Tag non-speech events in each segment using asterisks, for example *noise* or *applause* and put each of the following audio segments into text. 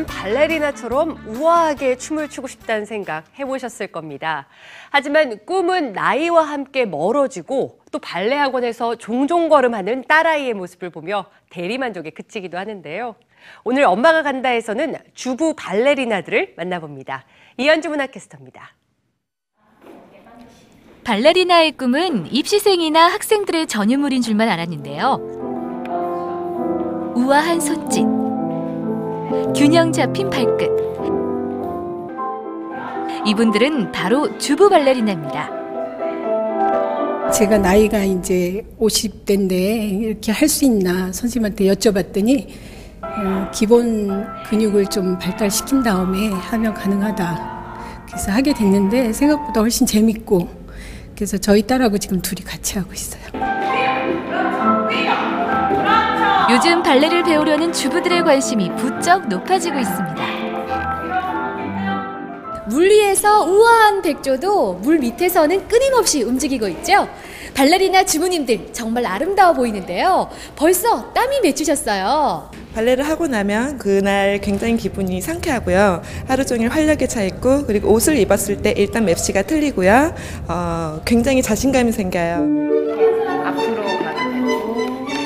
때는 발레리나처럼 우아하게 춤을 추고 싶다는 생각 해보셨을 겁니다. 하지만 꿈은 나이와 함께 멀어지고 또 발레 학원에서 종종 걸음하는 딸아이의 모습을 보며 대리만족에 그치기도 하는데요. 오늘 엄마가 간다에서는 주부 발레리나들을 만나봅니다. 이현주 문학캐스터입니다. 발레리나의 꿈은 입시생이나 학생들의 전유물인 줄만 알았는데요. 우아한 손짓, 균형 잡힌 발끝. 이분들은 바로 주부 발레리나입니다. 제가 나이가 이제 50대인데 이렇게 할 수 있나 선생님한테 여쭤봤더니 어, 기본 근육을 좀 발달시킨 다음에 하면 가능하다. 그래서 하게 됐는데 생각보다 훨씬 재밌고 그래서 저희 딸하고 지금 둘이 같이 하고 있어요. 요즘 발레를 배우려는 주부들의 관심이 부쩍 높아지고 있습니다. 물 위에서 우아한 백조도 물 밑에서는 끊임없이 움직이고 있죠. 발레리나 주부님들 정말 아름다워 보이는데요. 벌써 땀이 맺히셨어요. 발레를 하고 나면 그날 굉장히 기분이 상쾌하고요. 하루 종일 활력에 차 있고 그리고 옷을 입었을 때 일단 맵시가 틀리고요. 어, 굉장히 자신감이 생겨요.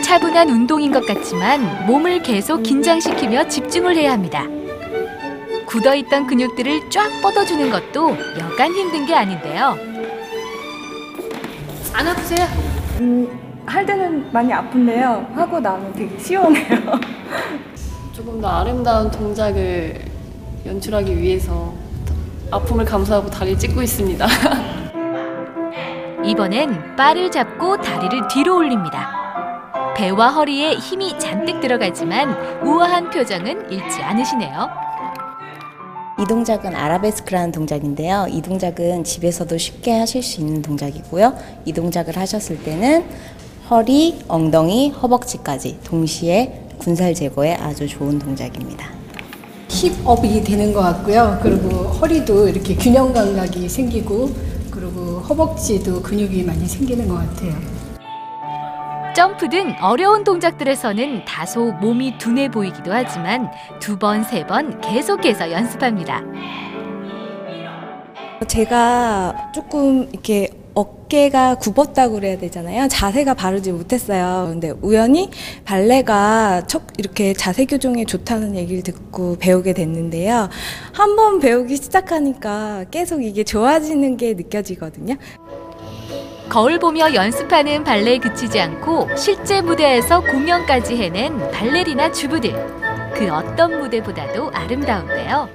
차분한 운동인 것 같지만 몸을 계속 긴장시키며 집중을 해야 합니다. 굳어있던 근육들을 쫙 뻗어주는 것도 여간 힘든 게 아닌데요. 안 아프세요? 음, 할 때는 많이 아픈데요. 하고 나면 되게 시원해요. 조금 더 아름다운 동작을 연출하기 위해서 아픔을 감수하고 다리를 찢고 있습니다. *laughs* 이번엔 바를 잡고 다리를 뒤로 올립니다. 배와 허리에 힘이 잔뜩 들어가지만 우아한 표정은 잃지 않으시네요. 이 동작은 아라베스크라는 동작인데요. 이 동작은 집에서도 쉽게 하실 수 있는 동작이고요. 이 동작을 하셨을 때는 허리, 엉덩이, 허벅지까지 동시에 군살 제거에 아주 좋은 동작입니다. 힙업이 되는 것 같고요. 그리고 허리도 이렇게 균형 감각이 생기고 그리고 허벅지도 근육이 많이 생기는 것 같아요. 점프 등 어려운 동작들에서는 다소 몸이 둔해 보이기도 하지만 두 번, 세 번 계속해서 연습합니다. 제가 조금 이렇게 어깨가 굽었다고 그래야 되잖아요. 자세가 바르지 못했어요. 근데 우연히 발레가 첫 이렇게 자세 교정에 좋다는 얘기를 듣고 배우게 됐는데요. 한번 배우기 시작하니까 계속 이게 좋아지는 게 느껴지거든요. 거울 보며 연습하는 발레에 그치지 않고 실제 무대에서 공연까지 해낸 발레리나 주부들. 그 어떤 무대보다도 아름다운데요.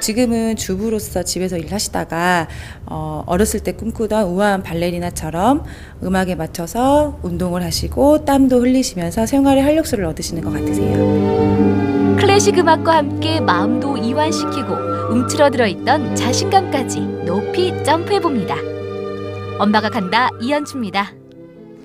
지금은 주부로서 집에서 일하시다가 어, 어렸을 때 꿈꾸던 우아한 발레리나처럼 음악에 맞춰서 운동을 하시고 땀도 흘리시면서 생활의 활력소를 얻으시는 것 같으세요. 클래식 음악과 함께 마음도 이완시키고 움츠러들어 있던 자신감까지 높이 점프해 봅니다. 엄마가 간다 이연주입니다.